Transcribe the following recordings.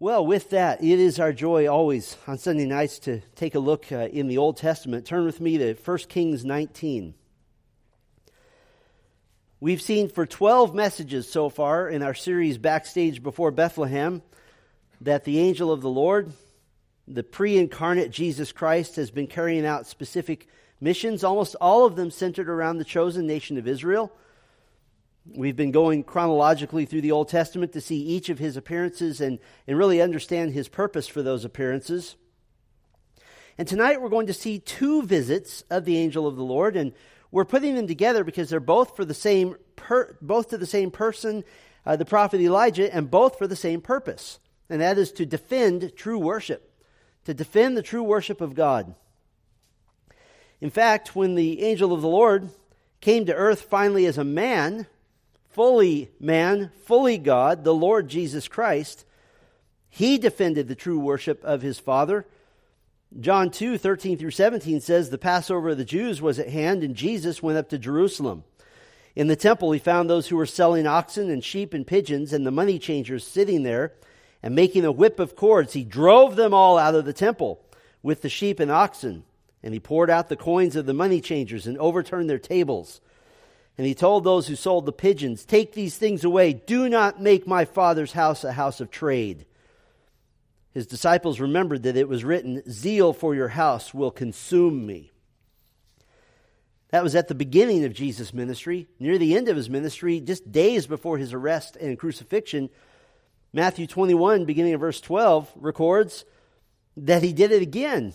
Well, with that, it is our joy always on Sunday nights to take a look uh, in the Old Testament. Turn with me to 1 Kings 19. We've seen for 12 messages so far in our series Backstage Before Bethlehem that the angel of the Lord, the pre incarnate Jesus Christ, has been carrying out specific missions, almost all of them centered around the chosen nation of Israel. We've been going chronologically through the Old Testament to see each of his appearances and, and really understand his purpose for those appearances. And tonight we're going to see two visits of the angel of the Lord, and we're putting them together because they're both for the same per, both to the same person, uh, the prophet Elijah, and both for the same purpose, and that is to defend true worship, to defend the true worship of God. In fact, when the angel of the Lord came to earth finally as a man, fully man, fully God, the Lord Jesus Christ, he defended the true worship of his Father. John 2 13 through 17 says, The Passover of the Jews was at hand, and Jesus went up to Jerusalem. In the temple, he found those who were selling oxen and sheep and pigeons, and the money changers sitting there and making a whip of cords. He drove them all out of the temple with the sheep and oxen, and he poured out the coins of the money changers and overturned their tables. And he told those who sold the pigeons, Take these things away. Do not make my father's house a house of trade. His disciples remembered that it was written, Zeal for your house will consume me. That was at the beginning of Jesus' ministry. Near the end of his ministry, just days before his arrest and crucifixion, Matthew 21, beginning of verse 12, records that he did it again.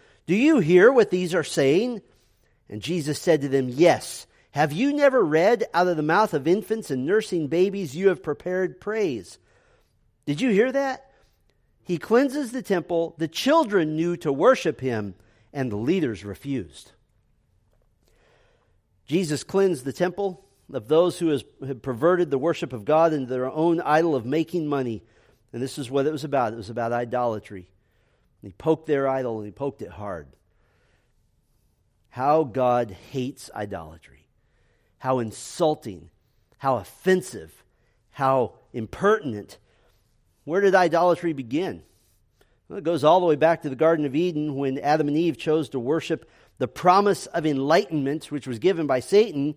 do you hear what these are saying? And Jesus said to them, Yes. Have you never read, Out of the mouth of infants and nursing babies, you have prepared praise? Did you hear that? He cleanses the temple. The children knew to worship him, and the leaders refused. Jesus cleansed the temple of those who had perverted the worship of God into their own idol of making money. And this is what it was about it was about idolatry. He poked their idol and he poked it hard. How God hates idolatry. How insulting. How offensive. How impertinent. Where did idolatry begin? Well, it goes all the way back to the Garden of Eden when Adam and Eve chose to worship the promise of enlightenment, which was given by Satan,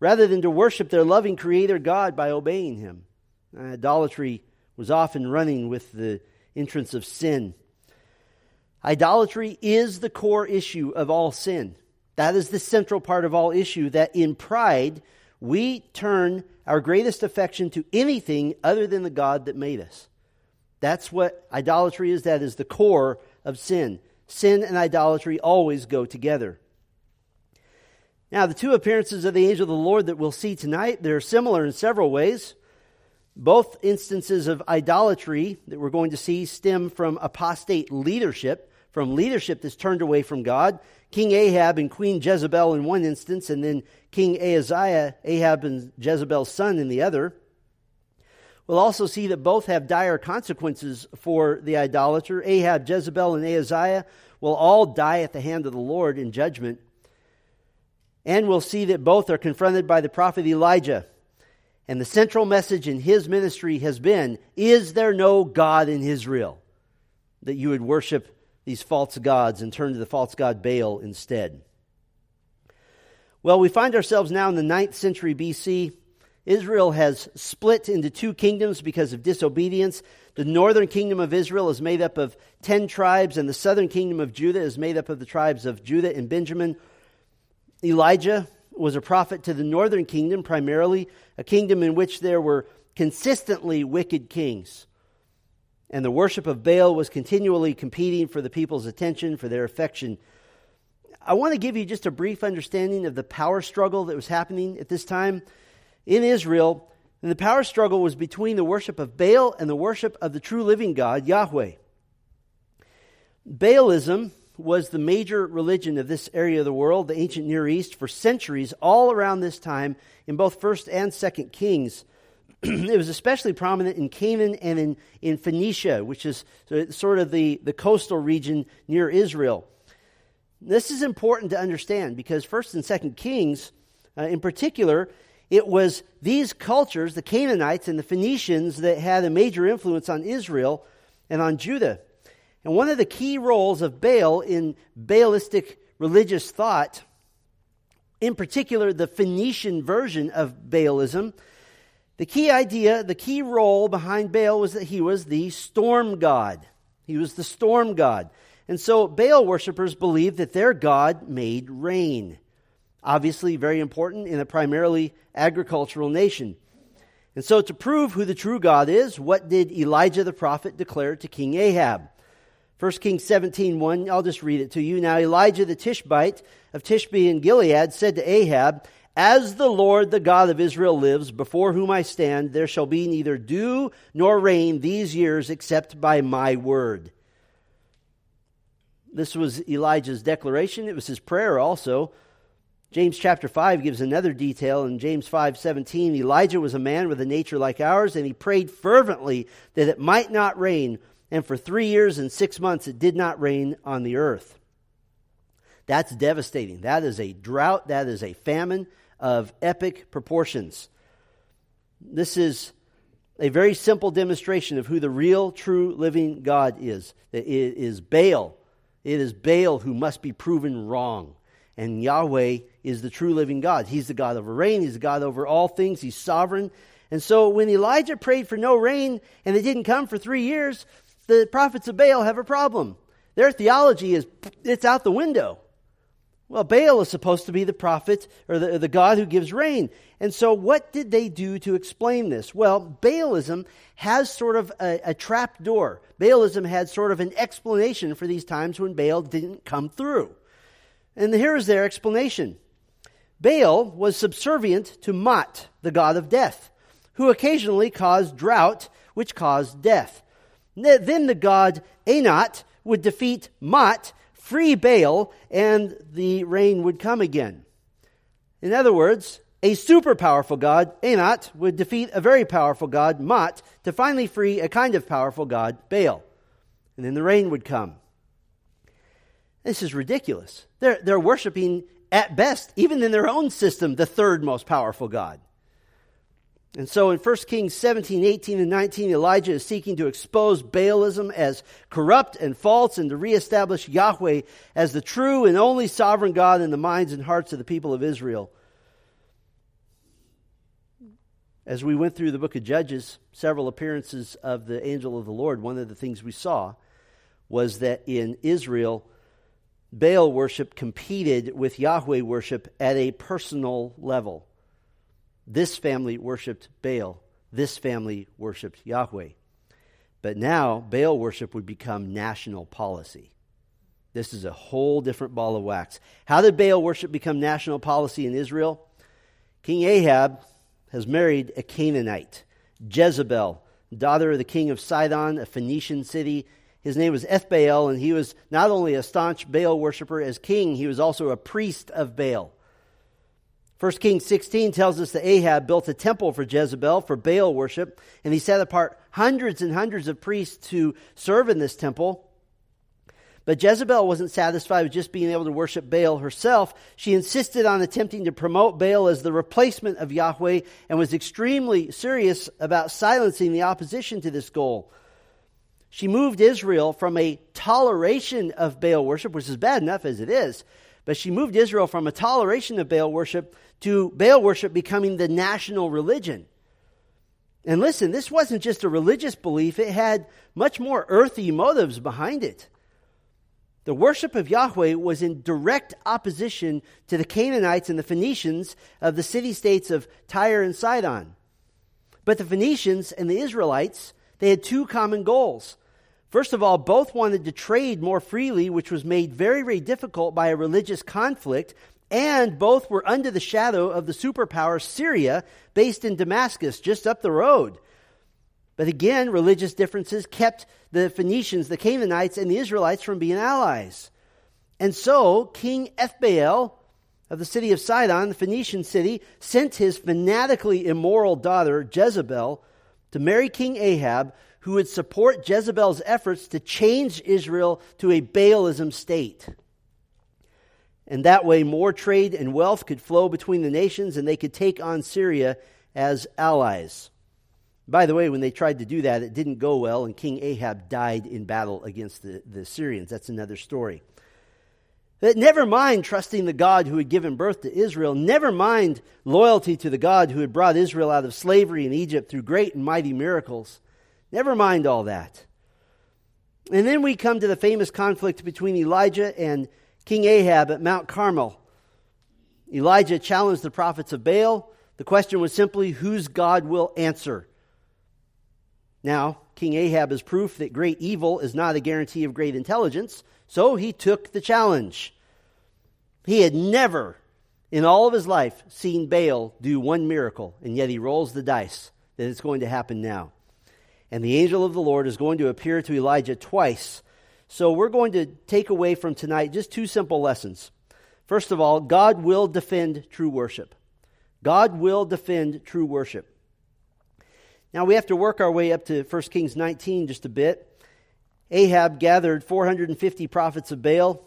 rather than to worship their loving Creator God by obeying Him. Idolatry was often running with the entrance of sin. Idolatry is the core issue of all sin. That is the central part of all issue, that in pride, we turn our greatest affection to anything other than the God that made us. That's what idolatry is. That is the core of sin. Sin and idolatry always go together. Now, the two appearances of the angel of the Lord that we'll see tonight, they're similar in several ways. Both instances of idolatry that we're going to see stem from apostate leadership from leadership that's turned away from God. King Ahab and Queen Jezebel in one instance, and then King Ahaziah, Ahab and Jezebel's son in the other. We'll also see that both have dire consequences for the idolater. Ahab, Jezebel, and Ahaziah will all die at the hand of the Lord in judgment. And we'll see that both are confronted by the prophet Elijah. And the central message in his ministry has been Is there no God in Israel that you would worship these false gods and turn to the false god Baal instead. Well, we find ourselves now in the 9th century BC. Israel has split into two kingdoms because of disobedience. The northern kingdom of Israel is made up of 10 tribes, and the southern kingdom of Judah is made up of the tribes of Judah and Benjamin. Elijah was a prophet to the northern kingdom primarily, a kingdom in which there were consistently wicked kings and the worship of Baal was continually competing for the people's attention, for their affection. I want to give you just a brief understanding of the power struggle that was happening at this time in Israel. And the power struggle was between the worship of Baal and the worship of the true living God, Yahweh. Baalism was the major religion of this area of the world, the ancient Near East, for centuries, all around this time in both 1st and 2nd Kings. it was especially prominent in Canaan and in, in Phoenicia, which is sort of the, the coastal region near Israel. This is important to understand because 1st and 2nd Kings, uh, in particular, it was these cultures, the Canaanites and the Phoenicians, that had a major influence on Israel and on Judah. And one of the key roles of Baal in Baalistic religious thought, in particular the Phoenician version of Baalism, the key idea, the key role behind Baal was that he was the storm god. He was the storm god. And so Baal worshippers believed that their god made rain. Obviously, very important in a primarily agricultural nation. And so, to prove who the true God is, what did Elijah the prophet declare to King Ahab? 1 Kings 17, 1, I'll just read it to you. Now Elijah the Tishbite of Tishbe in Gilead said to Ahab, As the Lord the God of Israel lives, before whom I stand, there shall be neither dew nor rain these years except by my word. This was Elijah's declaration. It was his prayer also. James chapter 5 gives another detail in James 5:17 Elijah was a man with a nature like ours and he prayed fervently that it might not rain and for 3 years and 6 months it did not rain on the earth. That's devastating. That is a drought, that is a famine of epic proportions. This is a very simple demonstration of who the real true living God is. It is Baal. It is Baal who must be proven wrong. And Yahweh is the true living God. He's the God over rain. He's the God over all things. He's sovereign. And so when Elijah prayed for no rain and it didn't come for three years, the prophets of Baal have a problem. Their theology is, it's out the window. Well, Baal is supposed to be the prophet or the, the God who gives rain. And so, what did they do to explain this? Well, Baalism has sort of a, a trap door. Baalism had sort of an explanation for these times when Baal didn't come through. And here is their explanation Baal was subservient to Mot, the god of death, who occasionally caused drought, which caused death. Then the god Anat would defeat Mot, free Baal, and the rain would come again. In other words, a super powerful god, Anat, would defeat a very powerful god, Mot, to finally free a kind of powerful god, Baal. And then the rain would come. This is ridiculous. They're, they're worshiping, at best, even in their own system, the third most powerful God. And so in 1 Kings 17, 18, and 19, Elijah is seeking to expose Baalism as corrupt and false and to reestablish Yahweh as the true and only sovereign God in the minds and hearts of the people of Israel. As we went through the book of Judges, several appearances of the angel of the Lord, one of the things we saw was that in Israel, Baal worship competed with Yahweh worship at a personal level. This family worshiped Baal, this family worshiped Yahweh. But now, Baal worship would become national policy. This is a whole different ball of wax. How did Baal worship become national policy in Israel? King Ahab has married a Canaanite, Jezebel, daughter of the king of Sidon, a Phoenician city his name was Ethbaal, and he was not only a staunch Baal worshiper as king, he was also a priest of Baal. 1 Kings 16 tells us that Ahab built a temple for Jezebel for Baal worship, and he set apart hundreds and hundreds of priests to serve in this temple. But Jezebel wasn't satisfied with just being able to worship Baal herself. She insisted on attempting to promote Baal as the replacement of Yahweh and was extremely serious about silencing the opposition to this goal. She moved Israel from a toleration of Baal worship, which is bad enough as it is, but she moved Israel from a toleration of Baal worship to Baal worship becoming the national religion. And listen, this wasn't just a religious belief, it had much more earthy motives behind it. The worship of Yahweh was in direct opposition to the Canaanites and the Phoenicians of the city states of Tyre and Sidon. But the Phoenicians and the Israelites, they had two common goals. First of all, both wanted to trade more freely, which was made very, very difficult by a religious conflict, and both were under the shadow of the superpower Syria, based in Damascus, just up the road. But again, religious differences kept the Phoenicians, the Canaanites, and the Israelites from being allies. And so, King Ethbaal of the city of Sidon, the Phoenician city, sent his fanatically immoral daughter, Jezebel, to marry King Ahab, who would support Jezebel's efforts to change Israel to a Baalism state. And that way, more trade and wealth could flow between the nations, and they could take on Syria as allies. By the way, when they tried to do that, it didn't go well, and King Ahab died in battle against the, the Syrians. That's another story. But never mind trusting the God who had given birth to Israel. Never mind loyalty to the God who had brought Israel out of slavery in Egypt through great and mighty miracles. Never mind all that. And then we come to the famous conflict between Elijah and King Ahab at Mount Carmel. Elijah challenged the prophets of Baal. The question was simply whose God will answer. Now, King Ahab is proof that great evil is not a guarantee of great intelligence, so he took the challenge. He had never in all of his life seen Baal do one miracle, and yet he rolls the dice that it's going to happen now. And the angel of the Lord is going to appear to Elijah twice. So we're going to take away from tonight just two simple lessons. First of all, God will defend true worship. God will defend true worship. Now we have to work our way up to 1 Kings 19 just a bit. Ahab gathered 450 prophets of Baal.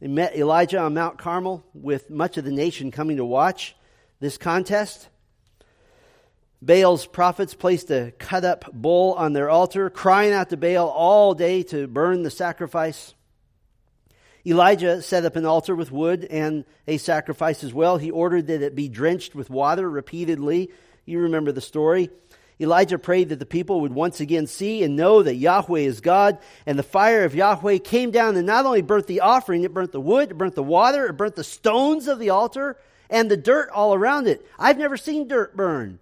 They met Elijah on Mount Carmel with much of the nation coming to watch this contest. Baal's prophets placed a cut up bull on their altar, crying out to Baal all day to burn the sacrifice. Elijah set up an altar with wood and a sacrifice as well. He ordered that it be drenched with water repeatedly you remember the story. Elijah prayed that the people would once again see and know that Yahweh is God, and the fire of Yahweh came down and not only burnt the offering, it burnt the wood, it burnt the water, it burnt the stones of the altar, and the dirt all around it. I've never seen dirt burn.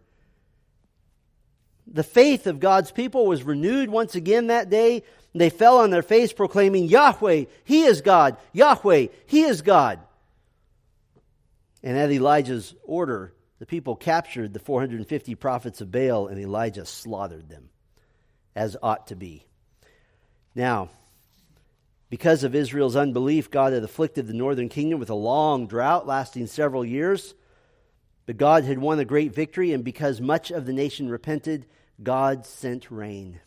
The faith of God's people was renewed once again that day. They fell on their face proclaiming, Yahweh, He is God. Yahweh, He is God. And at Elijah's order, the people captured the 450 prophets of Baal, and Elijah slaughtered them, as ought to be. Now, because of Israel's unbelief, God had afflicted the northern kingdom with a long drought lasting several years. But God had won a great victory, and because much of the nation repented, God sent rain.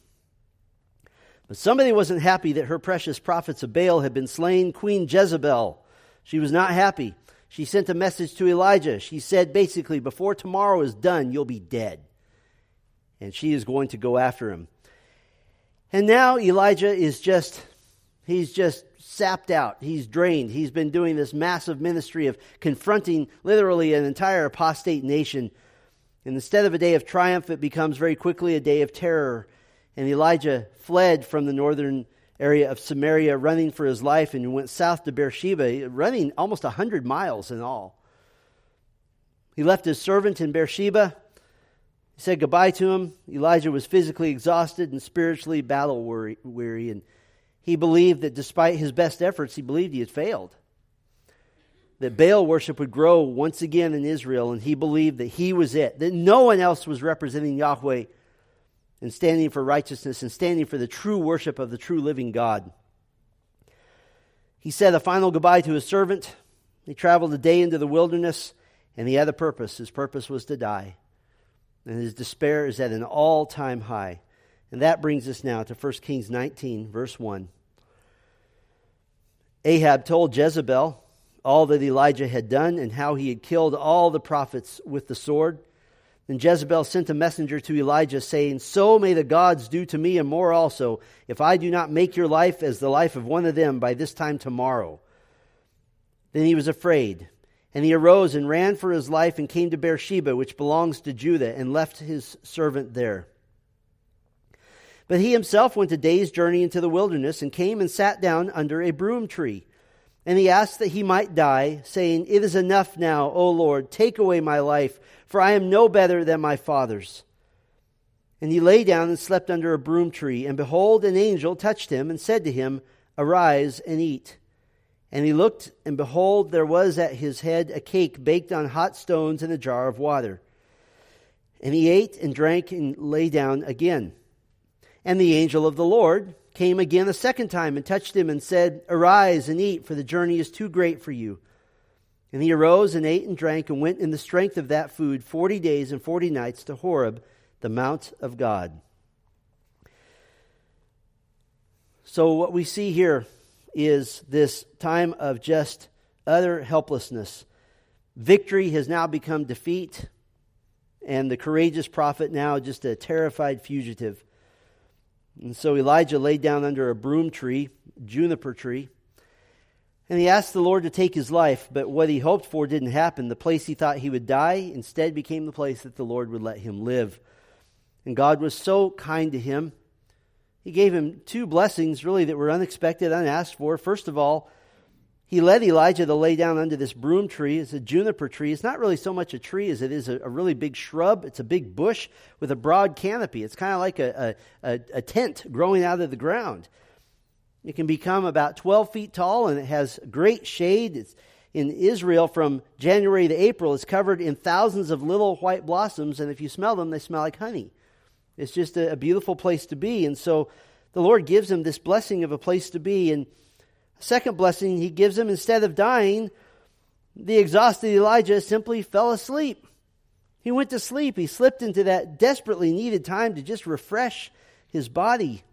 But somebody wasn't happy that her precious prophets of Baal had been slain. Queen Jezebel. She was not happy she sent a message to Elijah. She said basically, before tomorrow is done, you'll be dead. And she is going to go after him. And now Elijah is just, he's just sapped out. He's drained. He's been doing this massive ministry of confronting literally an entire apostate nation. And instead of a day of triumph, it becomes very quickly a day of terror. And Elijah fled from the northern area of Samaria running for his life and went south to Beersheba, running almost 100 miles in all. He left his servant in Beersheba. He said goodbye to him. Elijah was physically exhausted and spiritually battle weary, and he believed that despite his best efforts, he believed he had failed. That Baal worship would grow once again in Israel, and he believed that he was it, that no one else was representing Yahweh and standing for righteousness and standing for the true worship of the true living God. He said a final goodbye to his servant. He traveled a day into the wilderness, and he had a purpose. His purpose was to die. And his despair is at an all time high. And that brings us now to 1 Kings 19, verse 1. Ahab told Jezebel all that Elijah had done and how he had killed all the prophets with the sword. Then Jezebel sent a messenger to Elijah, saying, So may the gods do to me and more also, if I do not make your life as the life of one of them by this time tomorrow. Then he was afraid, and he arose and ran for his life and came to Beersheba, which belongs to Judah, and left his servant there. But he himself went a day's journey into the wilderness and came and sat down under a broom tree. And he asked that he might die, saying, It is enough now, O Lord, take away my life, for I am no better than my fathers. And he lay down and slept under a broom tree, and behold, an angel touched him and said to him, Arise and eat. And he looked, and behold, there was at his head a cake baked on hot stones and a jar of water. And he ate and drank and lay down again. And the angel of the Lord came again a second time and touched him and said, Arise and eat, for the journey is too great for you. And he arose and ate and drank and went in the strength of that food forty days and forty nights to Horeb, the mount of God. So, what we see here is this time of just utter helplessness. Victory has now become defeat, and the courageous prophet now just a terrified fugitive. And so Elijah lay down under a broom tree, juniper tree, and he asked the Lord to take his life, but what he hoped for didn't happen. The place he thought he would die instead became the place that the Lord would let him live. And God was so kind to him. He gave him two blessings, really, that were unexpected, unasked for. First of all, he led Elijah to lay down under this broom tree. It's a juniper tree. It's not really so much a tree as it is a, a really big shrub. It's a big bush with a broad canopy. It's kind of like a, a, a, tent growing out of the ground. It can become about 12 feet tall and it has great shade. It's in Israel from January to April. It's covered in thousands of little white blossoms, and if you smell them, they smell like honey. It's just a, a beautiful place to be. And so the Lord gives him this blessing of a place to be. And Second blessing he gives him instead of dying, the exhausted Elijah simply fell asleep. He went to sleep. He slipped into that desperately needed time to just refresh his body.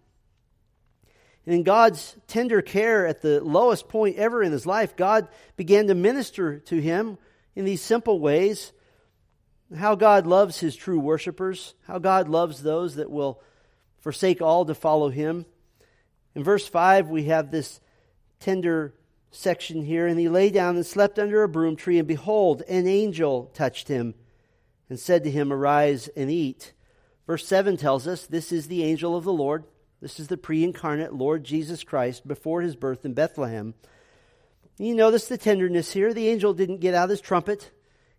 And in God's tender care at the lowest point ever in his life, God began to minister to him in these simple ways. How God loves his true worshipers, how God loves those that will forsake all to follow him. In verse 5, we have this tender section here. And he lay down and slept under a broom tree, and behold, an angel touched him and said to him, Arise and eat. Verse 7 tells us this is the angel of the Lord. This is the pre incarnate Lord Jesus Christ before his birth in Bethlehem. You notice the tenderness here. The angel didn't get out his trumpet,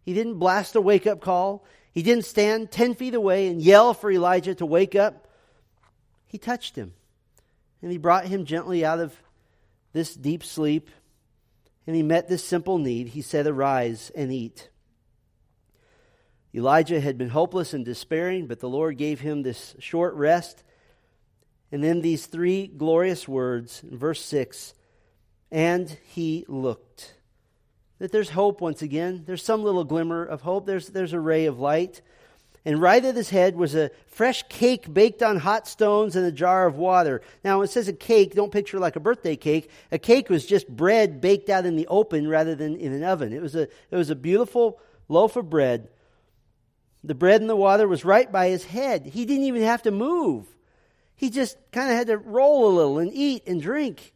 he didn't blast a wake up call, he didn't stand 10 feet away and yell for Elijah to wake up. He touched him, and he brought him gently out of this deep sleep, and he met this simple need. He said, Arise and eat. Elijah had been hopeless and despairing, but the Lord gave him this short rest. And then these three glorious words in verse 6 and he looked. That there's hope once again. There's some little glimmer of hope. There's, there's a ray of light and right at his head was a fresh cake baked on hot stones and a jar of water. Now, it says a cake, don't picture like a birthday cake. A cake was just bread baked out in the open rather than in an oven. It was a, it was a beautiful loaf of bread. The bread and the water was right by his head. He didn't even have to move. He just kind of had to roll a little and eat and drink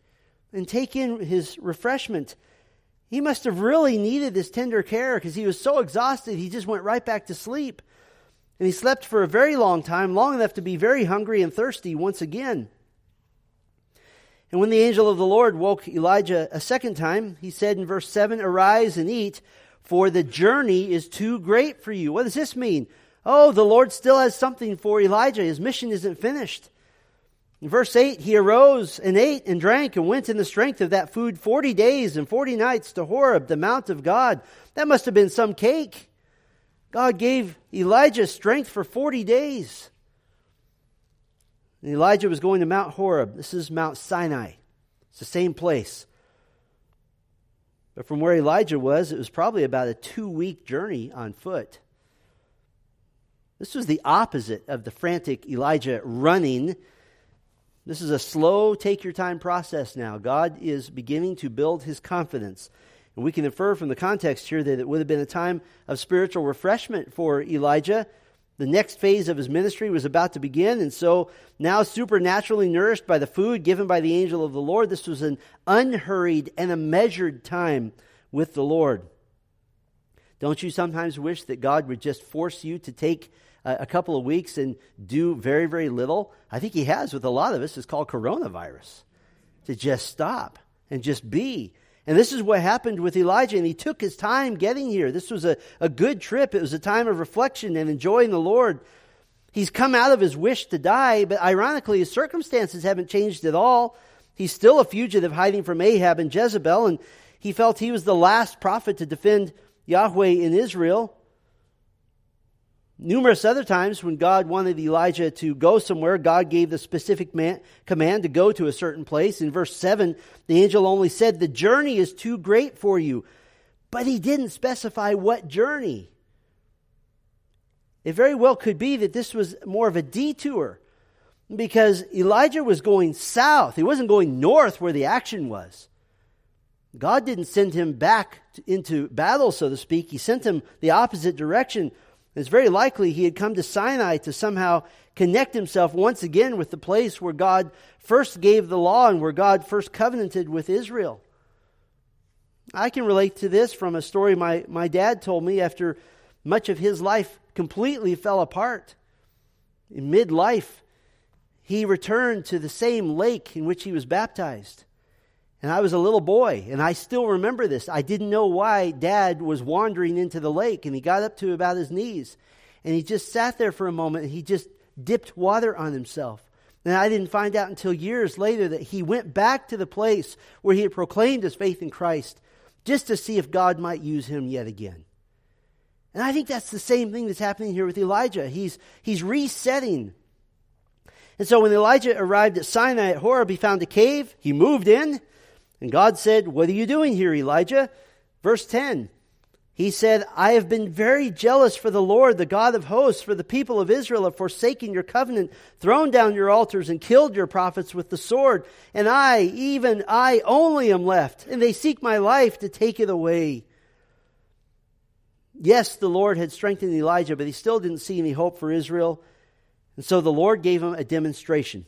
and take in his refreshment. He must have really needed this tender care because he was so exhausted, he just went right back to sleep. And he slept for a very long time, long enough to be very hungry and thirsty once again. And when the angel of the Lord woke Elijah a second time, he said in verse 7 Arise and eat, for the journey is too great for you. What does this mean? Oh, the Lord still has something for Elijah. His mission isn't finished. In verse 8, he arose and ate and drank and went in the strength of that food 40 days and 40 nights to Horeb, the mount of God. That must have been some cake. God gave Elijah strength for 40 days. And Elijah was going to Mount Horeb. This is Mount Sinai. It's the same place. But from where Elijah was, it was probably about a two week journey on foot. This was the opposite of the frantic Elijah running. This is a slow, take your time process now. God is beginning to build his confidence and we can infer from the context here that it would have been a time of spiritual refreshment for Elijah. The next phase of his ministry was about to begin, and so now supernaturally nourished by the food given by the angel of the Lord, this was an unhurried and a measured time with the Lord. Don't you sometimes wish that God would just force you to take a couple of weeks and do very, very little? I think He has with a lot of us. It's called coronavirus. To just stop and just be and this is what happened with Elijah, and he took his time getting here. This was a, a good trip. It was a time of reflection and enjoying the Lord. He's come out of his wish to die, but ironically, his circumstances haven't changed at all. He's still a fugitive hiding from Ahab and Jezebel, and he felt he was the last prophet to defend Yahweh in Israel. Numerous other times when God wanted Elijah to go somewhere, God gave the specific man, command to go to a certain place. In verse 7, the angel only said, The journey is too great for you. But he didn't specify what journey. It very well could be that this was more of a detour because Elijah was going south. He wasn't going north where the action was. God didn't send him back into battle, so to speak. He sent him the opposite direction. It's very likely he had come to Sinai to somehow connect himself once again with the place where God first gave the law and where God first covenanted with Israel. I can relate to this from a story my, my dad told me after much of his life completely fell apart. In midlife, he returned to the same lake in which he was baptized. And I was a little boy, and I still remember this. I didn't know why dad was wandering into the lake, and he got up to about his knees. And he just sat there for a moment, and he just dipped water on himself. And I didn't find out until years later that he went back to the place where he had proclaimed his faith in Christ just to see if God might use him yet again. And I think that's the same thing that's happening here with Elijah. He's, he's resetting. And so when Elijah arrived at Sinai at Horeb, he found a cave. He moved in. And God said, What are you doing here, Elijah? Verse 10. He said, I have been very jealous for the Lord, the God of hosts, for the people of Israel have forsaken your covenant, thrown down your altars, and killed your prophets with the sword. And I, even I only am left, and they seek my life to take it away. Yes, the Lord had strengthened Elijah, but he still didn't see any hope for Israel. And so the Lord gave him a demonstration.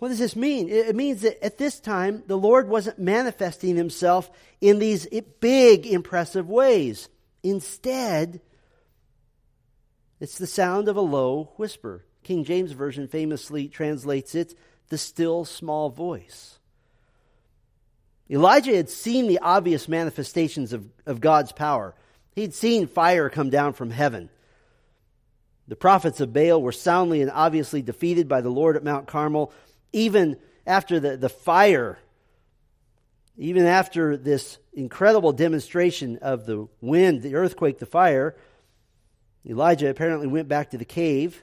What does this mean? It means that at this time, the Lord wasn't manifesting himself in these big, impressive ways. Instead, it's the sound of a low whisper. King James Version famously translates it, the still small voice. Elijah had seen the obvious manifestations of, of God's power. He'd seen fire come down from heaven. The prophets of Baal were soundly and obviously defeated by the Lord at Mount Carmel even after the, the fire, even after this incredible demonstration of the wind, the earthquake, the fire, Elijah apparently went back to the cave.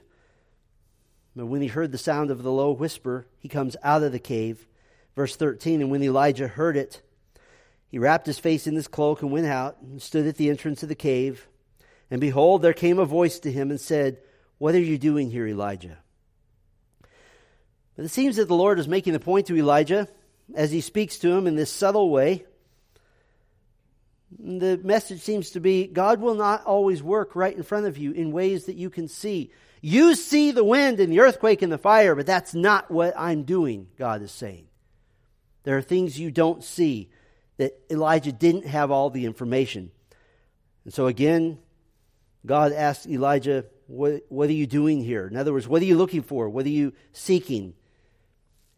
But when he heard the sound of the low whisper, he comes out of the cave. Verse 13 And when Elijah heard it, he wrapped his face in his cloak and went out and stood at the entrance of the cave. And behold, there came a voice to him and said, What are you doing here, Elijah? But it seems that the Lord is making a point to Elijah as he speaks to him in this subtle way. The message seems to be God will not always work right in front of you in ways that you can see. You see the wind and the earthquake and the fire, but that's not what I'm doing, God is saying. There are things you don't see that Elijah didn't have all the information. And so again, God asked Elijah, what, what, are you doing here? In other words, what are you looking for? What are you seeking?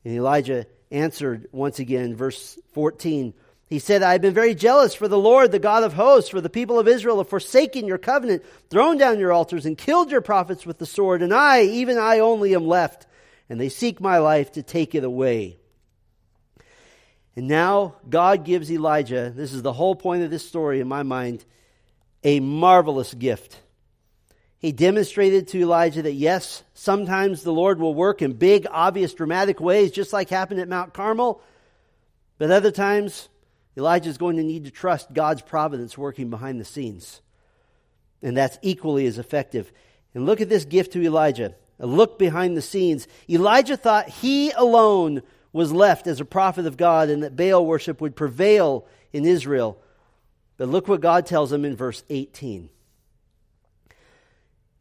And Elijah answered once again, verse 14. He said, I have been very jealous for the Lord, the God of hosts, for the people of Israel have forsaken your covenant, thrown down your altars, and killed your prophets with the sword. And I, even I only, am left, and they seek my life to take it away. And now God gives Elijah, this is the whole point of this story in my mind, a marvelous gift. He demonstrated to Elijah that yes, sometimes the Lord will work in big, obvious, dramatic ways, just like happened at Mount Carmel. But other times, Elijah is going to need to trust God's providence working behind the scenes. And that's equally as effective. And look at this gift to Elijah a look behind the scenes. Elijah thought he alone was left as a prophet of God and that Baal worship would prevail in Israel. But look what God tells him in verse 18.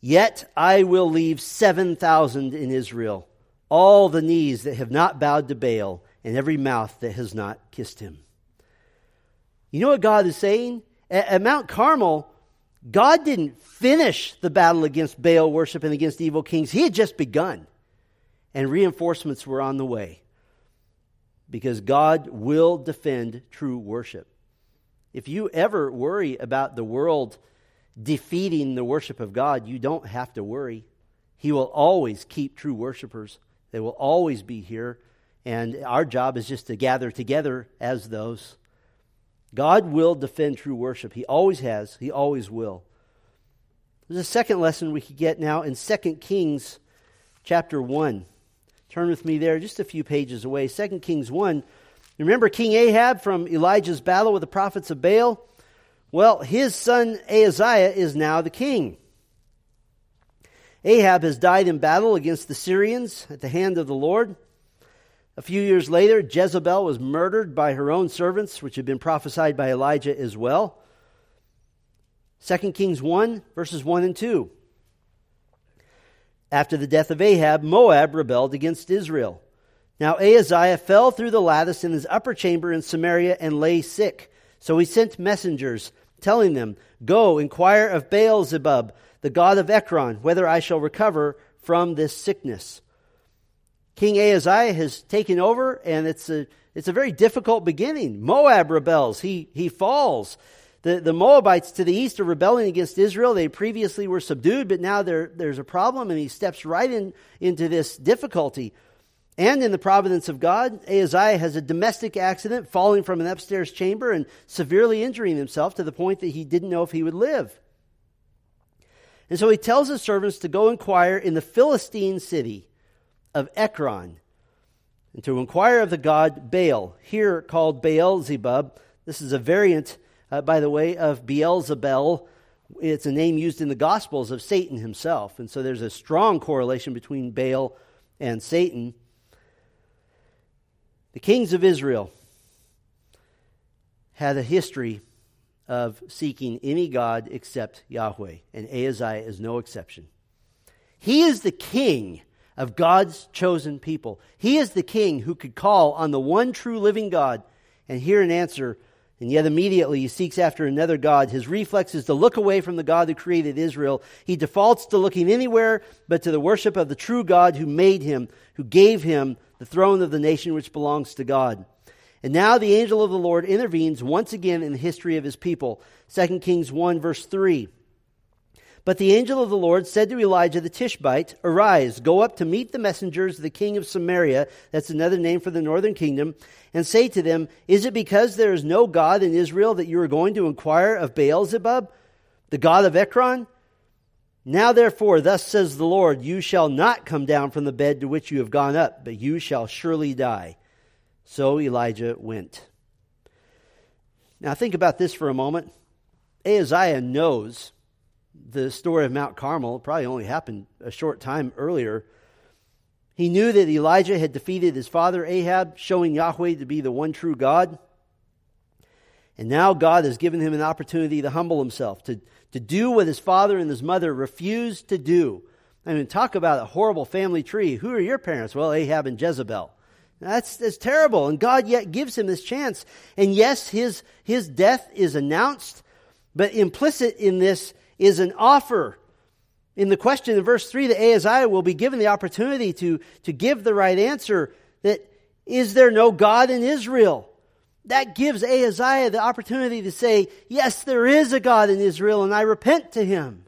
Yet I will leave 7,000 in Israel, all the knees that have not bowed to Baal, and every mouth that has not kissed him. You know what God is saying? At, at Mount Carmel, God didn't finish the battle against Baal worship and against evil kings. He had just begun, and reinforcements were on the way because God will defend true worship. If you ever worry about the world defeating the worship of God, you don't have to worry. He will always keep true worshipers, they will always be here. And our job is just to gather together as those. God will defend true worship. He always has, He always will. There's a second lesson we could get now in 2 Kings chapter 1. Turn with me there, just a few pages away. 2 Kings 1. Remember King Ahab from Elijah's battle with the prophets of Baal? Well, his son Ahaziah is now the king. Ahab has died in battle against the Syrians at the hand of the Lord. A few years later, Jezebel was murdered by her own servants, which had been prophesied by Elijah as well. 2 Kings 1, verses 1 and 2. After the death of Ahab, Moab rebelled against Israel. Now Ahaziah fell through the lattice in his upper chamber in Samaria and lay sick. So he sent messengers, telling them, Go, inquire of Baal Zebub, the god of Ekron, whether I shall recover from this sickness. King Ahaziah has taken over, and it's a, it's a very difficult beginning. Moab rebels, he, he falls. The, the Moabites to the east are rebelling against Israel. They previously were subdued, but now there's a problem, and he steps right in, into this difficulty. And in the providence of God, Ahaziah has a domestic accident, falling from an upstairs chamber and severely injuring himself to the point that he didn't know if he would live. And so he tells his servants to go inquire in the Philistine city of Ekron and to inquire of the god Baal, here called Beelzebub. This is a variant uh, by the way, of Beelzebul. It's a name used in the Gospels of Satan himself. And so there's a strong correlation between Baal and Satan. The kings of Israel had a history of seeking any God except Yahweh, and Ahaziah is no exception. He is the king of God's chosen people. He is the king who could call on the one true living God and hear an answer and yet immediately he seeks after another God. His reflex is to look away from the God who created Israel. He defaults to looking anywhere but to the worship of the true God who made him, who gave him the throne of the nation which belongs to God. And now the angel of the Lord intervenes once again in the history of his people. 2 Kings 1 verse 3. But the angel of the Lord said to Elijah the Tishbite, Arise, go up to meet the messengers of the king of Samaria, that's another name for the northern kingdom, and say to them, Is it because there is no God in Israel that you are going to inquire of Beelzebub, the god of Ekron? Now therefore, thus says the Lord, You shall not come down from the bed to which you have gone up, but you shall surely die. So Elijah went. Now think about this for a moment. Ahaziah knows the story of Mount Carmel probably only happened a short time earlier. He knew that Elijah had defeated his father Ahab, showing Yahweh to be the one true God. And now God has given him an opportunity to humble himself, to, to do what his father and his mother refused to do. I mean, talk about a horrible family tree. Who are your parents? Well, Ahab and Jezebel. That's, that's terrible. And God yet gives him this chance. And yes, his, his death is announced, but implicit in this is an offer. In the question in verse 3, the Ahaziah will be given the opportunity to, to give the right answer that is there no God in Israel? That gives Ahaziah the opportunity to say, Yes, there is a God in Israel, and I repent to him.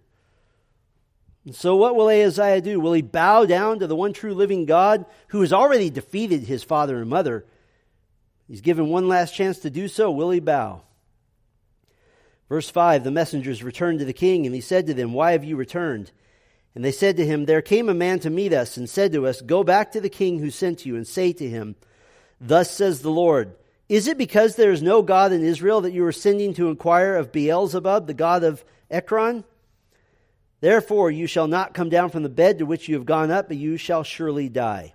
And so, what will Ahaziah do? Will he bow down to the one true living God who has already defeated his father and mother? He's given one last chance to do so. Will he bow? Verse 5 The messengers returned to the king, and he said to them, Why have you returned? And they said to him, There came a man to meet us, and said to us, Go back to the king who sent you, and say to him, Thus says the Lord, Is it because there is no God in Israel that you are sending to inquire of Beelzebub, the god of Ekron? Therefore you shall not come down from the bed to which you have gone up, but you shall surely die.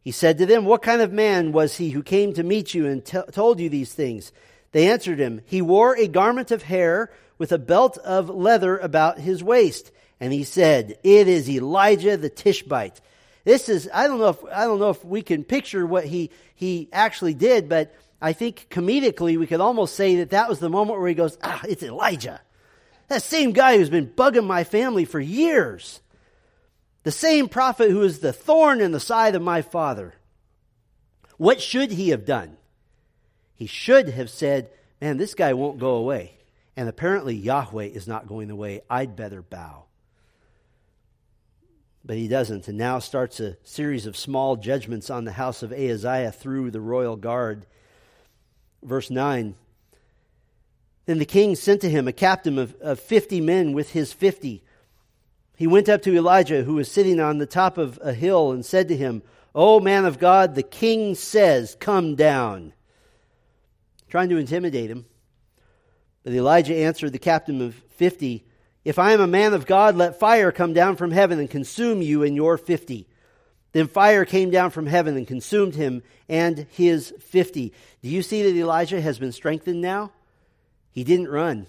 He said to them, What kind of man was he who came to meet you and t- told you these things? They answered him, He wore a garment of hair with a belt of leather about his waist. And he said, It is Elijah the Tishbite. This is, I don't know if, I don't know if we can picture what he, he actually did, but I think comedically we could almost say that that was the moment where he goes, Ah, it's Elijah. That same guy who's been bugging my family for years. The same prophet who is the thorn in the side of my father. What should he have done? He should have said, Man, this guy won't go away. And apparently, Yahweh is not going the way. I'd better bow. But he doesn't, and now starts a series of small judgments on the house of Ahaziah through the royal guard. Verse 9 Then the king sent to him a captain of, of fifty men with his fifty. He went up to Elijah, who was sitting on the top of a hill, and said to him, O man of God, the king says, Come down. Trying to intimidate him. But Elijah answered the captain of fifty, If I am a man of God, let fire come down from heaven and consume you and your fifty. Then fire came down from heaven and consumed him and his fifty. Do you see that Elijah has been strengthened now? He didn't run,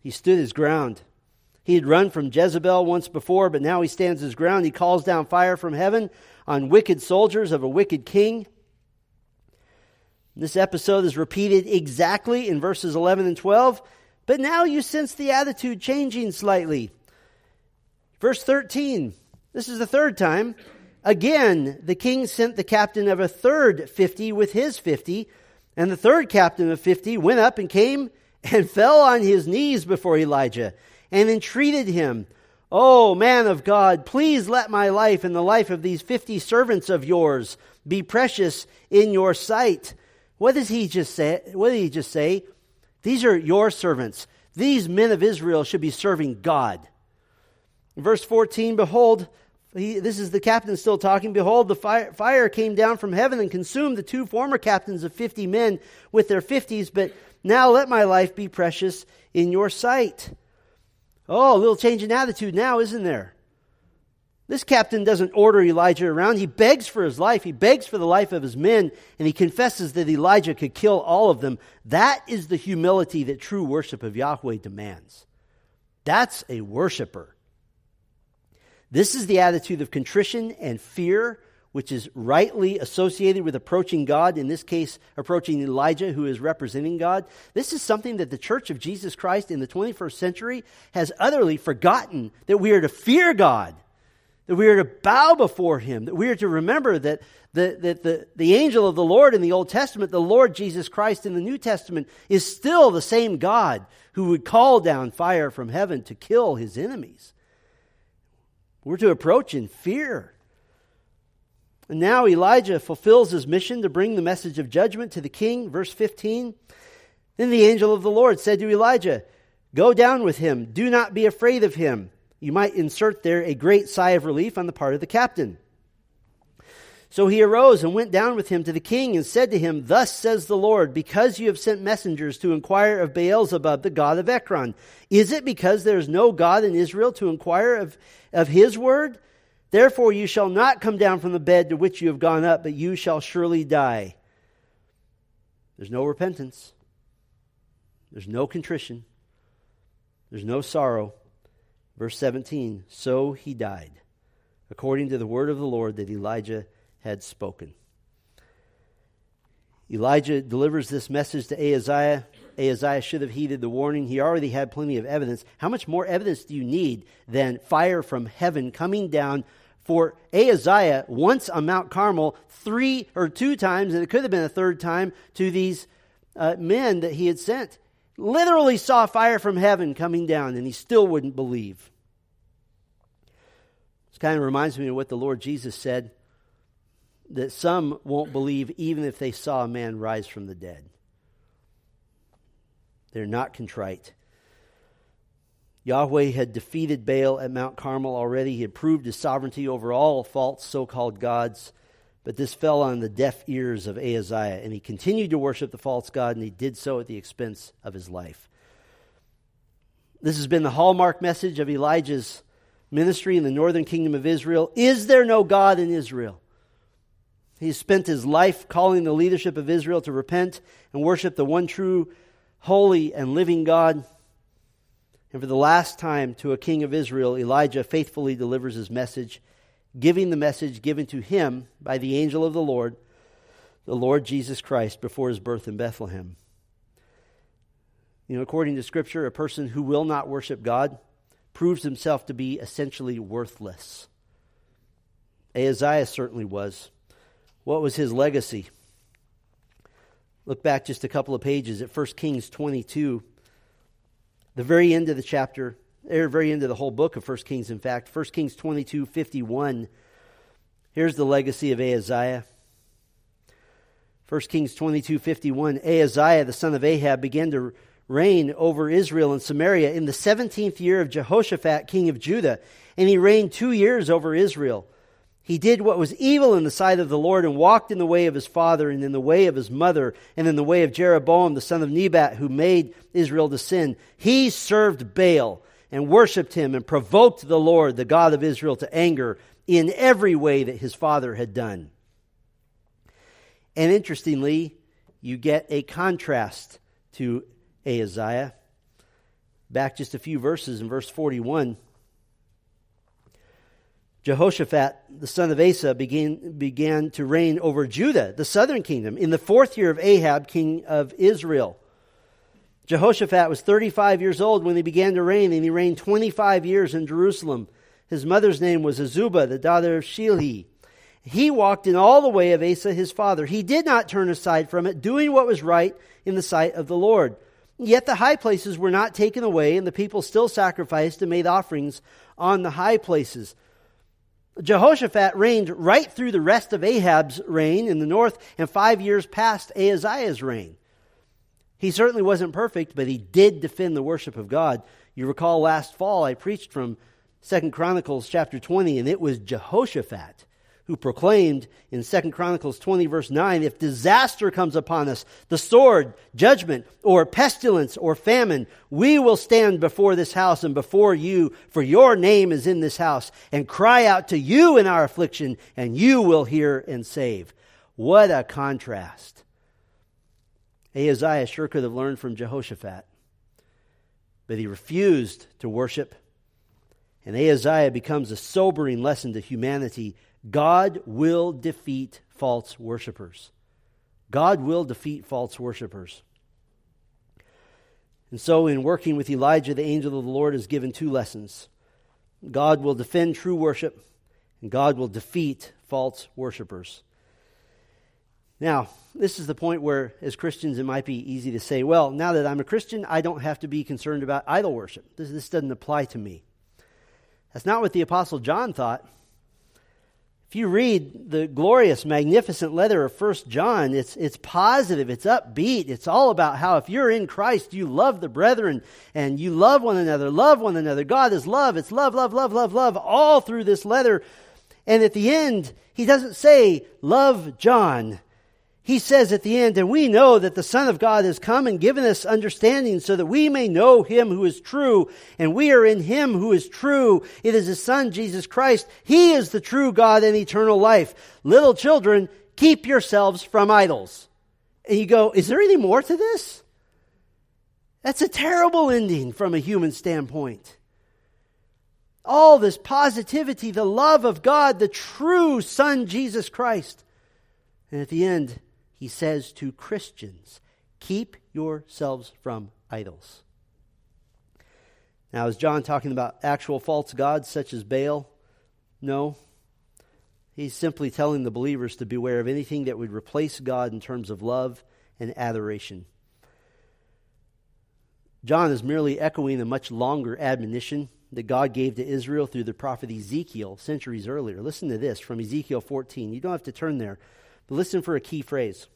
he stood his ground. He had run from Jezebel once before, but now he stands his ground. He calls down fire from heaven on wicked soldiers of a wicked king. This episode is repeated exactly in verses 11 and 12, but now you sense the attitude changing slightly. Verse 13, this is the third time. Again, the king sent the captain of a third 50 with his 50, and the third captain of 50 went up and came and fell on his knees before Elijah and entreated him, Oh, man of God, please let my life and the life of these 50 servants of yours be precious in your sight. What does he just say? What did he just say? These are your servants. These men of Israel should be serving God. In verse 14, behold, he, this is the captain still talking. Behold, the fire, fire came down from heaven and consumed the two former captains of 50 men with their 50s, but now let my life be precious in your sight. Oh, a little change in attitude now, isn't there? This captain doesn't order Elijah around. He begs for his life. He begs for the life of his men, and he confesses that Elijah could kill all of them. That is the humility that true worship of Yahweh demands. That's a worshiper. This is the attitude of contrition and fear which is rightly associated with approaching God, in this case, approaching Elijah, who is representing God. This is something that the Church of Jesus Christ in the 21st century has utterly forgotten that we are to fear God, that we are to bow before Him, that we are to remember that the, that the, the angel of the Lord in the Old Testament, the Lord Jesus Christ in the New Testament, is still the same God who would call down fire from heaven to kill his enemies. We're to approach in fear and now Elijah fulfills his mission to bring the message of judgment to the king. Verse 15. Then the angel of the Lord said to Elijah, Go down with him. Do not be afraid of him. You might insert there a great sigh of relief on the part of the captain. So he arose and went down with him to the king and said to him, Thus says the Lord, because you have sent messengers to inquire of Beelzebub, the god of Ekron, is it because there is no God in Israel to inquire of, of his word? Therefore, you shall not come down from the bed to which you have gone up, but you shall surely die. There's no repentance, there's no contrition, there's no sorrow. Verse 17 So he died, according to the word of the Lord that Elijah had spoken. Elijah delivers this message to Ahaziah. Ahaziah should have heeded the warning. He already had plenty of evidence. How much more evidence do you need than fire from heaven coming down for Ahaziah once on Mount Carmel, three or two times, and it could have been a third time, to these uh, men that he had sent? Literally saw fire from heaven coming down, and he still wouldn't believe. This kind of reminds me of what the Lord Jesus said that some won't believe even if they saw a man rise from the dead. They're not contrite. Yahweh had defeated Baal at Mount Carmel already. He had proved his sovereignty over all false so called gods. But this fell on the deaf ears of Ahaziah, and he continued to worship the false God, and he did so at the expense of his life. This has been the hallmark message of Elijah's ministry in the northern kingdom of Israel. Is there no God in Israel? He spent his life calling the leadership of Israel to repent and worship the one true, holy, and living God. And for the last time to a king of Israel, Elijah faithfully delivers his message, giving the message given to him by the angel of the Lord, the Lord Jesus Christ, before his birth in Bethlehem. You know, according to Scripture, a person who will not worship God proves himself to be essentially worthless. Ahaziah certainly was. What was his legacy? Look back just a couple of pages at 1 Kings 22. The very end of the chapter, or very end of the whole book of 1 Kings, in fact, 1 Kings 22 51. Here's the legacy of Ahaziah. 1 Kings 22 51. Ahaziah, the son of Ahab, began to reign over Israel and Samaria in the 17th year of Jehoshaphat, king of Judah, and he reigned two years over Israel. He did what was evil in the sight of the Lord and walked in the way of his father and in the way of his mother and in the way of Jeroboam, the son of Nebat, who made Israel to sin. He served Baal and worshiped him and provoked the Lord, the God of Israel, to anger in every way that his father had done. And interestingly, you get a contrast to Ahaziah. Back just a few verses in verse 41. Jehoshaphat, the son of Asa, began, began to reign over Judah, the southern kingdom, in the fourth year of Ahab, king of Israel. Jehoshaphat was 35 years old when he began to reign, and he reigned 25 years in Jerusalem. His mother's name was Azubah, the daughter of Shilhi. He walked in all the way of Asa his father. He did not turn aside from it, doing what was right in the sight of the Lord. Yet the high places were not taken away, and the people still sacrificed and made offerings on the high places. Jehoshaphat reigned right through the rest of Ahab's reign in the north and five years past Ahaziah's reign. He certainly wasn't perfect, but he did defend the worship of God. You recall last fall I preached from Second Chronicles chapter 20, and it was Jehoshaphat who proclaimed in Second Chronicles 20 verse 9, if disaster comes upon us, the sword, judgment, or pestilence, or famine, we will stand before this house and before you, for your name is in this house, and cry out to you in our affliction, and you will hear and save. What a contrast. Ahaziah sure could have learned from Jehoshaphat, but he refused to worship. And Ahaziah becomes a sobering lesson to humanity God will defeat false worshippers. God will defeat false worshippers. And so, in working with Elijah, the angel of the Lord is given two lessons God will defend true worship, and God will defeat false worshippers. Now, this is the point where, as Christians, it might be easy to say, well, now that I'm a Christian, I don't have to be concerned about idol worship. This, this doesn't apply to me. That's not what the Apostle John thought. If you read the glorious, magnificent letter of First John, it's, it's positive, it's upbeat. It's all about how if you're in Christ, you love the brethren and you love one another, love one another. God is love. It's love, love, love, love, love, all through this letter. And at the end, he doesn't say, love John he says at the end, and we know that the Son of God has come and given us understanding so that we may know him who is true, and we are in him who is true. It is his Son, Jesus Christ. He is the true God and eternal life. Little children, keep yourselves from idols. And you go, is there any more to this? That's a terrible ending from a human standpoint. All this positivity, the love of God, the true Son, Jesus Christ. And at the end, he says to Christians, keep yourselves from idols. Now, is John talking about actual false gods such as Baal? No. He's simply telling the believers to beware of anything that would replace God in terms of love and adoration. John is merely echoing a much longer admonition that God gave to Israel through the prophet Ezekiel centuries earlier. Listen to this from Ezekiel 14. You don't have to turn there. But listen for a key phrase.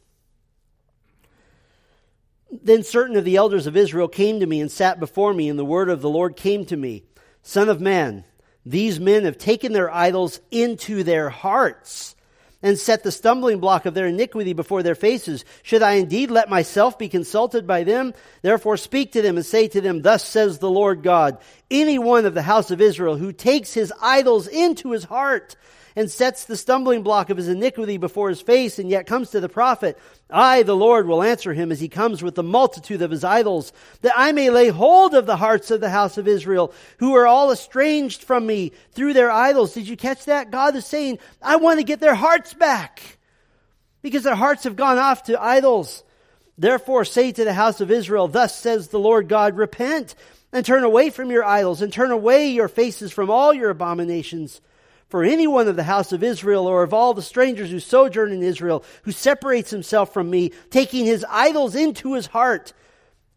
Then certain of the elders of Israel came to me and sat before me, and the word of the Lord came to me Son of man, these men have taken their idols into their hearts and set the stumbling block of their iniquity before their faces. Should I indeed let myself be consulted by them? Therefore speak to them and say to them, Thus says the Lord God, any one of the house of Israel who takes his idols into his heart and sets the stumbling block of his iniquity before his face, and yet comes to the prophet, I, the Lord, will answer him as he comes with the multitude of his idols, that I may lay hold of the hearts of the house of Israel, who are all estranged from me through their idols. Did you catch that? God is saying, I want to get their hearts back because their hearts have gone off to idols. Therefore say to the house of Israel, Thus says the Lord God, Repent and turn away from your idols and turn away your faces from all your abominations. For anyone of the house of Israel or of all the strangers who sojourn in Israel who separates himself from me, taking his idols into his heart,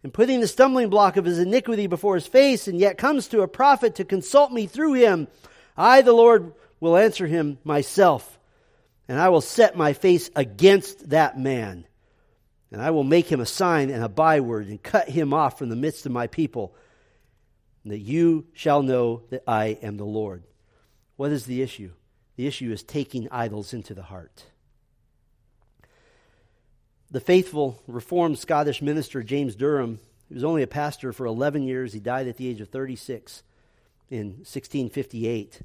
and putting the stumbling block of his iniquity before his face, and yet comes to a prophet to consult me through him, I, the Lord, will answer him myself, and I will set my face against that man, and I will make him a sign and a byword, and cut him off from the midst of my people, that you shall know that I am the Lord. What is the issue? The issue is taking idols into the heart. The faithful Reformed Scottish minister James Durham, he was only a pastor for 11 years. He died at the age of 36 in 1658.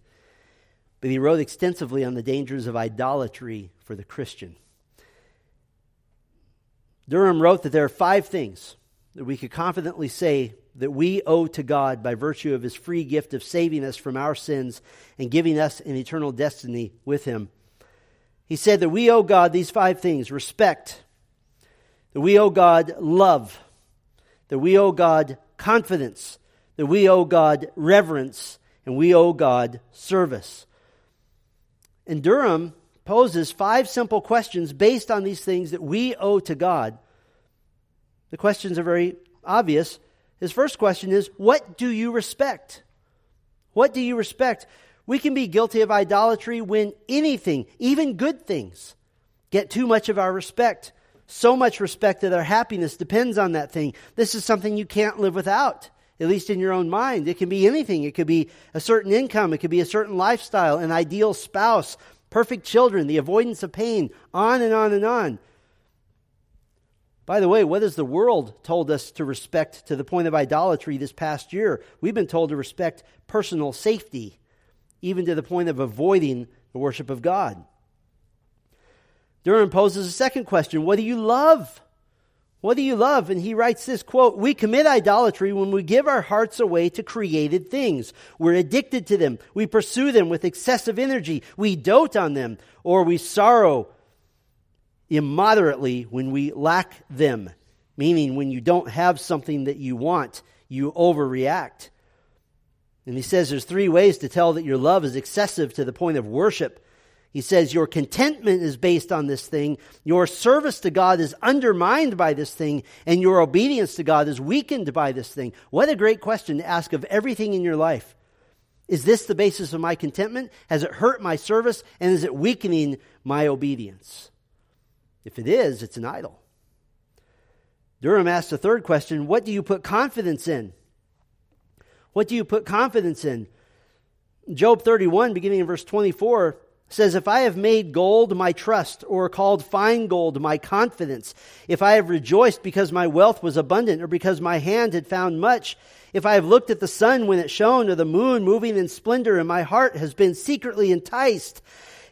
But he wrote extensively on the dangers of idolatry for the Christian. Durham wrote that there are five things that we could confidently say that we owe to God by virtue of his free gift of saving us from our sins and giving us an eternal destiny with him. He said that we owe God these five things respect, that we owe God love, that we owe God confidence, that we owe God reverence, and we owe God service. And Durham poses five simple questions based on these things that we owe to God. The questions are very obvious. His first question is What do you respect? What do you respect? We can be guilty of idolatry when anything, even good things, get too much of our respect. So much respect that our happiness depends on that thing. This is something you can't live without, at least in your own mind. It can be anything. It could be a certain income. It could be a certain lifestyle, an ideal spouse, perfect children, the avoidance of pain, on and on and on. By the way, what has the world told us to respect to the point of idolatry this past year? We've been told to respect personal safety, even to the point of avoiding the worship of God. Durham poses a second question What do you love? What do you love? And he writes this quote, We commit idolatry when we give our hearts away to created things. We're addicted to them. We pursue them with excessive energy. We dote on them, or we sorrow immoderately when we lack them, meaning when you don't have something that you want, you overreact. And he says there's three ways to tell that your love is excessive to the point of worship. He says your contentment is based on this thing, your service to God is undermined by this thing, and your obedience to God is weakened by this thing. What a great question to ask of everything in your life. Is this the basis of my contentment? Has it hurt my service? And is it weakening my obedience? If it is, it's an idol. Durham asks the third question What do you put confidence in? What do you put confidence in? Job 31, beginning in verse 24, says, If I have made gold my trust, or called fine gold my confidence, if I have rejoiced because my wealth was abundant, or because my hand had found much, if I have looked at the sun when it shone, or the moon moving in splendor, and my heart has been secretly enticed,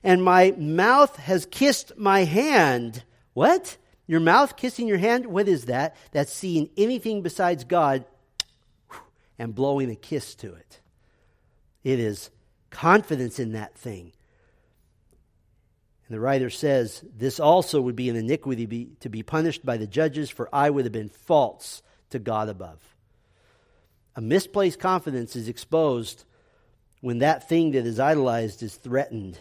and my mouth has kissed my hand. What? Your mouth kissing your hand? What is that? That's seeing anything besides God and blowing a kiss to it. It is confidence in that thing. And the writer says, This also would be an iniquity be, to be punished by the judges, for I would have been false to God above. A misplaced confidence is exposed when that thing that is idolized is threatened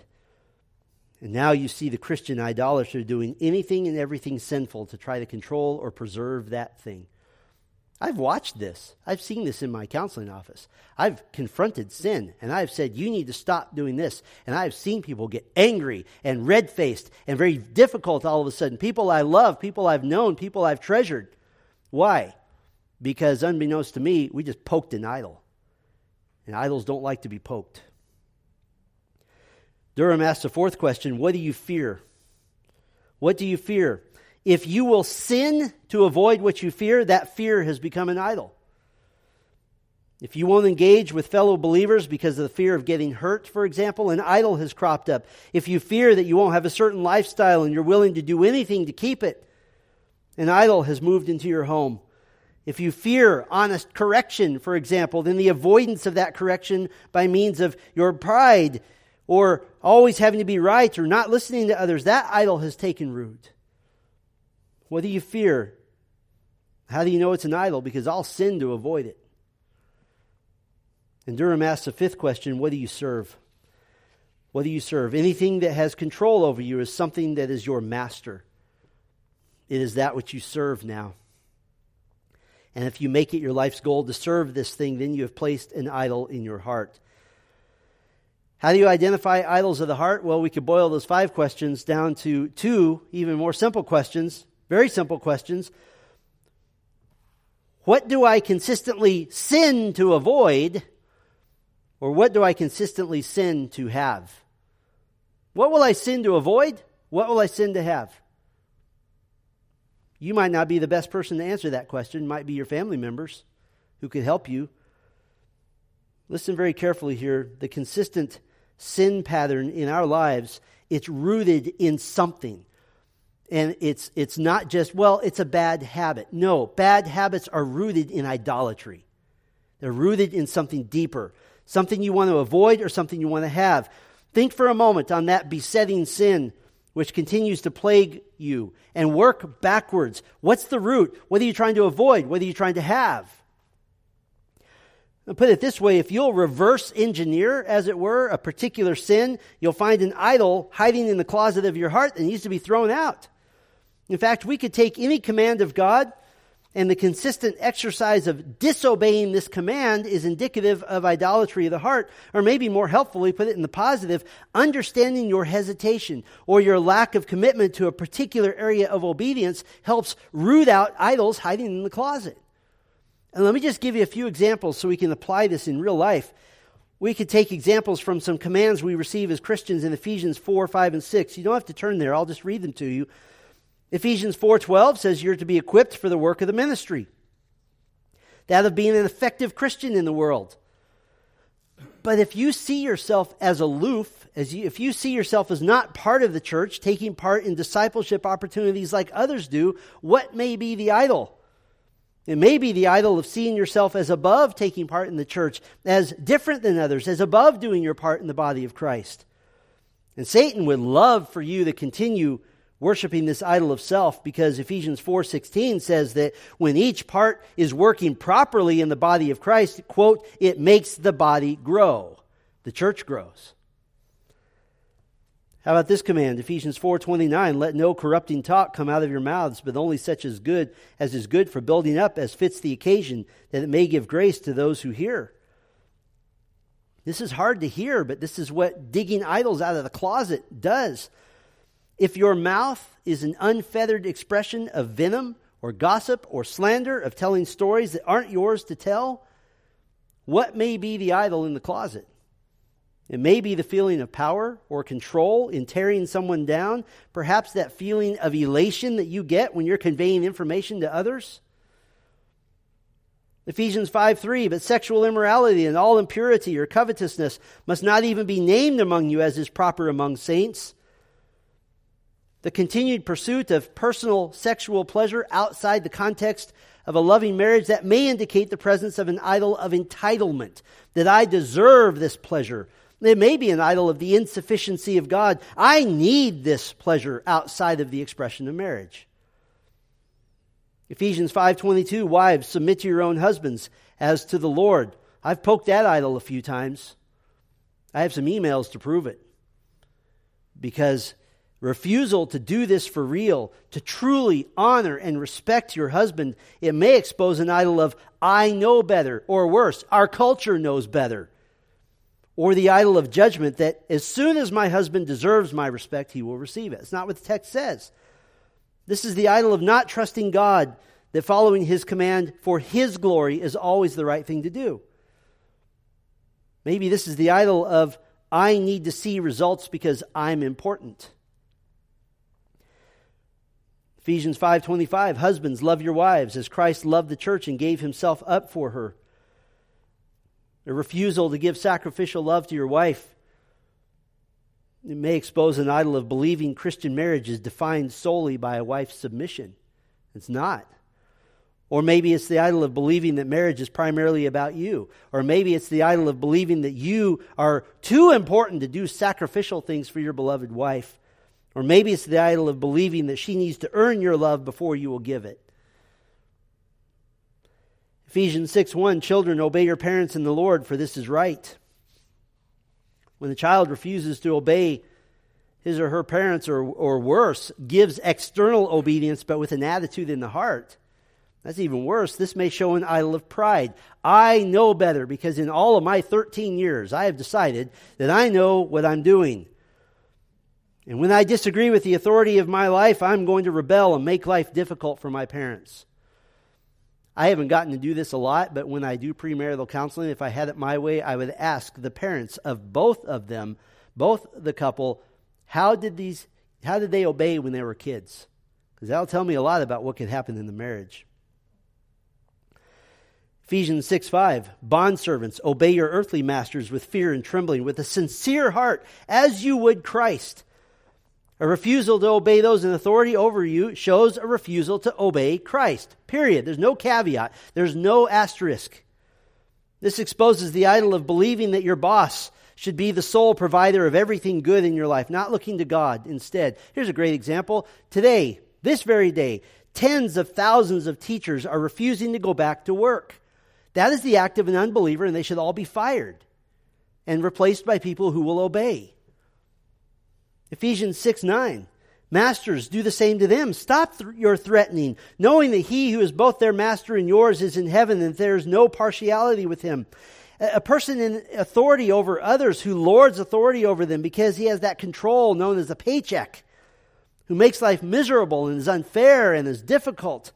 and now you see the Christian idolater doing anything and everything sinful to try to control or preserve that thing. I've watched this. I've seen this in my counseling office. I've confronted sin and I've said, you need to stop doing this. And I've seen people get angry and red faced and very difficult all of a sudden. People I love, people I've known, people I've treasured. Why? Because unbeknownst to me, we just poked an idol. And idols don't like to be poked. Durham asks a fourth question What do you fear? What do you fear? If you will sin to avoid what you fear, that fear has become an idol. If you won't engage with fellow believers because of the fear of getting hurt, for example, an idol has cropped up. If you fear that you won't have a certain lifestyle and you're willing to do anything to keep it, an idol has moved into your home. If you fear honest correction, for example, then the avoidance of that correction by means of your pride or always having to be right or not listening to others, that idol has taken root. What do you fear? How do you know it's an idol? Because I'll sin to avoid it. And Durham asks the fifth question What do you serve? What do you serve? Anything that has control over you is something that is your master. It is that which you serve now. And if you make it your life's goal to serve this thing, then you have placed an idol in your heart. How do you identify idols of the heart? Well, we could boil those five questions down to two even more simple questions, very simple questions. What do I consistently sin to avoid? Or what do I consistently sin to have? What will I sin to avoid? What will I sin to have? You might not be the best person to answer that question. It might be your family members who could help you. Listen very carefully here. The consistent sin pattern in our lives, it's rooted in something. And it's, it's not just, well, it's a bad habit. No, bad habits are rooted in idolatry. They're rooted in something deeper, something you want to avoid or something you want to have. Think for a moment on that besetting sin which continues to plague you and work backwards. What's the root? What are you trying to avoid? What are you trying to have? Put it this way if you'll reverse engineer, as it were, a particular sin, you'll find an idol hiding in the closet of your heart that needs to be thrown out. In fact, we could take any command of God and the consistent exercise of disobeying this command is indicative of idolatry of the heart, or maybe more helpfully, put it in the positive, understanding your hesitation or your lack of commitment to a particular area of obedience helps root out idols hiding in the closet. And let me just give you a few examples so we can apply this in real life. We could take examples from some commands we receive as Christians in Ephesians 4, 5, and 6. You don't have to turn there, I'll just read them to you. Ephesians 4:12 says you're to be equipped for the work of the ministry. That of being an effective Christian in the world. But if you see yourself as aloof, as you, if you see yourself as not part of the church, taking part in discipleship opportunities like others do, what may be the idol? It may be the idol of seeing yourself as above taking part in the church, as different than others, as above doing your part in the body of Christ. And Satan would love for you to continue worshiping this idol of self because Ephesians 4:16 says that when each part is working properly in the body of Christ, quote, it makes the body grow. The church grows. How about this command? Ephesians 4:29, let no corrupting talk come out of your mouths, but only such as good as is good for building up as fits the occasion, that it may give grace to those who hear. This is hard to hear, but this is what digging idols out of the closet does. If your mouth is an unfeathered expression of venom or gossip or slander, of telling stories that aren't yours to tell, what may be the idol in the closet? It may be the feeling of power or control in tearing someone down, perhaps that feeling of elation that you get when you're conveying information to others. Ephesians 5 3, but sexual immorality and all impurity or covetousness must not even be named among you as is proper among saints. The continued pursuit of personal sexual pleasure outside the context of a loving marriage that may indicate the presence of an idol of entitlement, that I deserve this pleasure. It may be an idol of the insufficiency of God. I need this pleasure outside of the expression of marriage. Ephesians 5:22 Wives submit to your own husbands as to the Lord. I've poked that idol a few times. I have some emails to prove it. Because refusal to do this for real, to truly honor and respect your husband, it may expose an idol of, I know better, or worse, our culture knows better. Or the idol of judgment that as soon as my husband deserves my respect, he will receive it. It's not what the text says. This is the idol of not trusting God, that following his command for his glory is always the right thing to do. Maybe this is the idol of, I need to see results because I'm important. Ephesians 5:25 Husbands love your wives as Christ loved the church and gave himself up for her. A refusal to give sacrificial love to your wife it may expose an idol of believing Christian marriage is defined solely by a wife's submission. It's not. Or maybe it's the idol of believing that marriage is primarily about you. Or maybe it's the idol of believing that you are too important to do sacrificial things for your beloved wife. Or maybe it's the idol of believing that she needs to earn your love before you will give it. Ephesians 6 1 Children, obey your parents in the Lord, for this is right. When the child refuses to obey his or her parents, or, or worse, gives external obedience but with an attitude in the heart, that's even worse. This may show an idol of pride. I know better because in all of my 13 years, I have decided that I know what I'm doing. And when I disagree with the authority of my life, I'm going to rebel and make life difficult for my parents. I haven't gotten to do this a lot, but when I do premarital counseling, if I had it my way, I would ask the parents of both of them, both the couple, how did these how did they obey when they were kids? Because that'll tell me a lot about what could happen in the marriage. Ephesians 6 5, bondservants, obey your earthly masters with fear and trembling, with a sincere heart, as you would Christ. A refusal to obey those in authority over you shows a refusal to obey Christ. Period. There's no caveat. There's no asterisk. This exposes the idol of believing that your boss should be the sole provider of everything good in your life, not looking to God instead. Here's a great example. Today, this very day, tens of thousands of teachers are refusing to go back to work. That is the act of an unbeliever, and they should all be fired and replaced by people who will obey. Ephesians 6 9. Masters, do the same to them. Stop th- your threatening, knowing that he who is both their master and yours is in heaven, and there is no partiality with him. A person in authority over others who lords authority over them because he has that control known as a paycheck, who makes life miserable and is unfair and is difficult.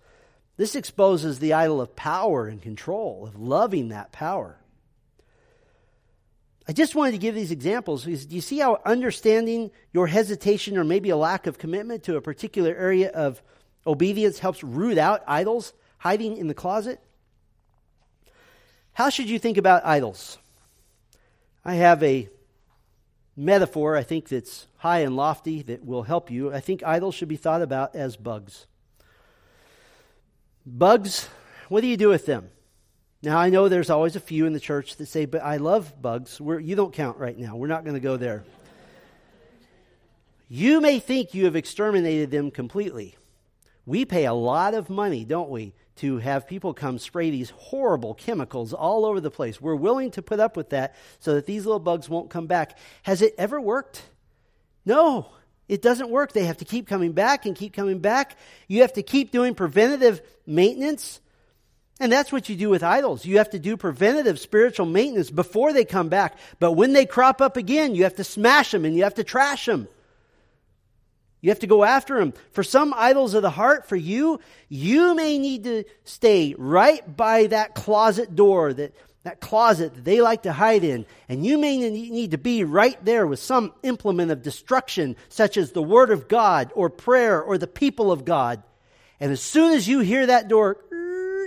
This exposes the idol of power and control, of loving that power. I just wanted to give these examples. Do you see how understanding your hesitation or maybe a lack of commitment to a particular area of obedience helps root out idols hiding in the closet? How should you think about idols? I have a metaphor, I think, that's high and lofty that will help you. I think idols should be thought about as bugs. Bugs, what do you do with them? Now, I know there's always a few in the church that say, but I love bugs. We're, you don't count right now. We're not going to go there. You may think you have exterminated them completely. We pay a lot of money, don't we, to have people come spray these horrible chemicals all over the place. We're willing to put up with that so that these little bugs won't come back. Has it ever worked? No, it doesn't work. They have to keep coming back and keep coming back. You have to keep doing preventative maintenance and that's what you do with idols. You have to do preventative spiritual maintenance before they come back. But when they crop up again, you have to smash them and you have to trash them. You have to go after them. For some idols of the heart, for you, you may need to stay right by that closet door, that, that closet that they like to hide in. And you may need to be right there with some implement of destruction, such as the Word of God or prayer or the people of God. And as soon as you hear that door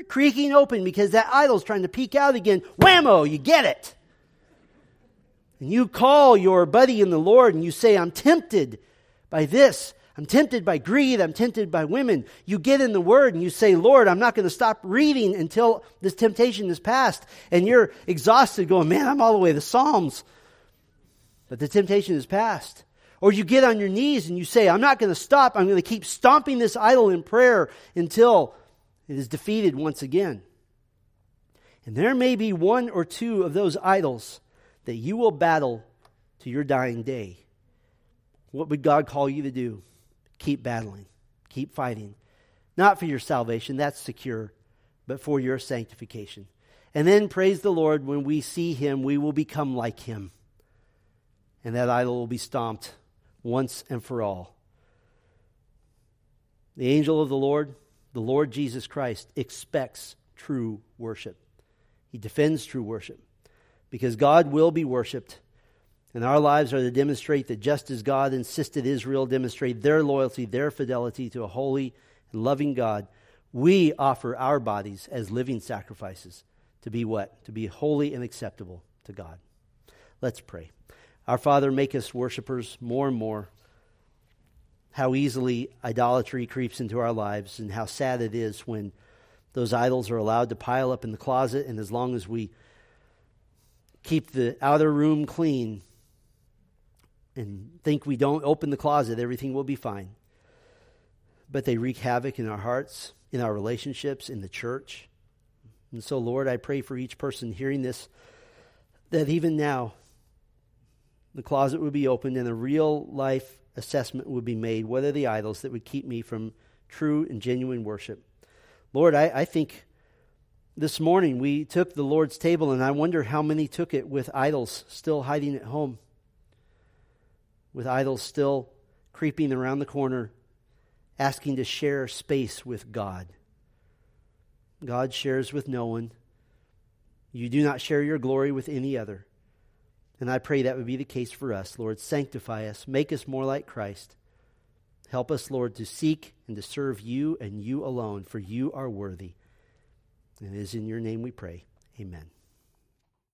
creaking open because that idol's trying to peek out again. Whammo, you get it. And you call your buddy in the Lord and you say, I'm tempted by this. I'm tempted by greed. I'm tempted by women. You get in the Word and you say, Lord, I'm not going to stop reading until this temptation is past. And you're exhausted going, man, I'm all the way to the Psalms. But the temptation is past. Or you get on your knees and you say, I'm not going to stop. I'm going to keep stomping this idol in prayer until it is defeated once again. And there may be one or two of those idols that you will battle to your dying day. What would God call you to do? Keep battling, keep fighting. Not for your salvation, that's secure, but for your sanctification. And then, praise the Lord, when we see Him, we will become like Him. And that idol will be stomped once and for all. The angel of the Lord the Lord Jesus Christ expects true worship. He defends true worship because God will be worshiped. And our lives are to demonstrate that just as God insisted Israel demonstrate their loyalty, their fidelity to a holy and loving God, we offer our bodies as living sacrifices to be what? To be holy and acceptable to God. Let's pray. Our Father, make us worshipers more and more how easily idolatry creeps into our lives and how sad it is when those idols are allowed to pile up in the closet, and as long as we keep the outer room clean and think we don't open the closet, everything will be fine. But they wreak havoc in our hearts, in our relationships, in the church. And so, Lord, I pray for each person hearing this that even now the closet would be opened and a real life assessment would be made. What are the idols that would keep me from true and genuine worship? Lord, I, I think this morning we took the Lord's table, and I wonder how many took it with idols still hiding at home, with idols still creeping around the corner, asking to share space with God. God shares with no one. You do not share your glory with any other. And I pray that would be the case for us. Lord, sanctify us, make us more like Christ. Help us, Lord, to seek and to serve you and you alone, for you are worthy. And it is in your name we pray. Amen.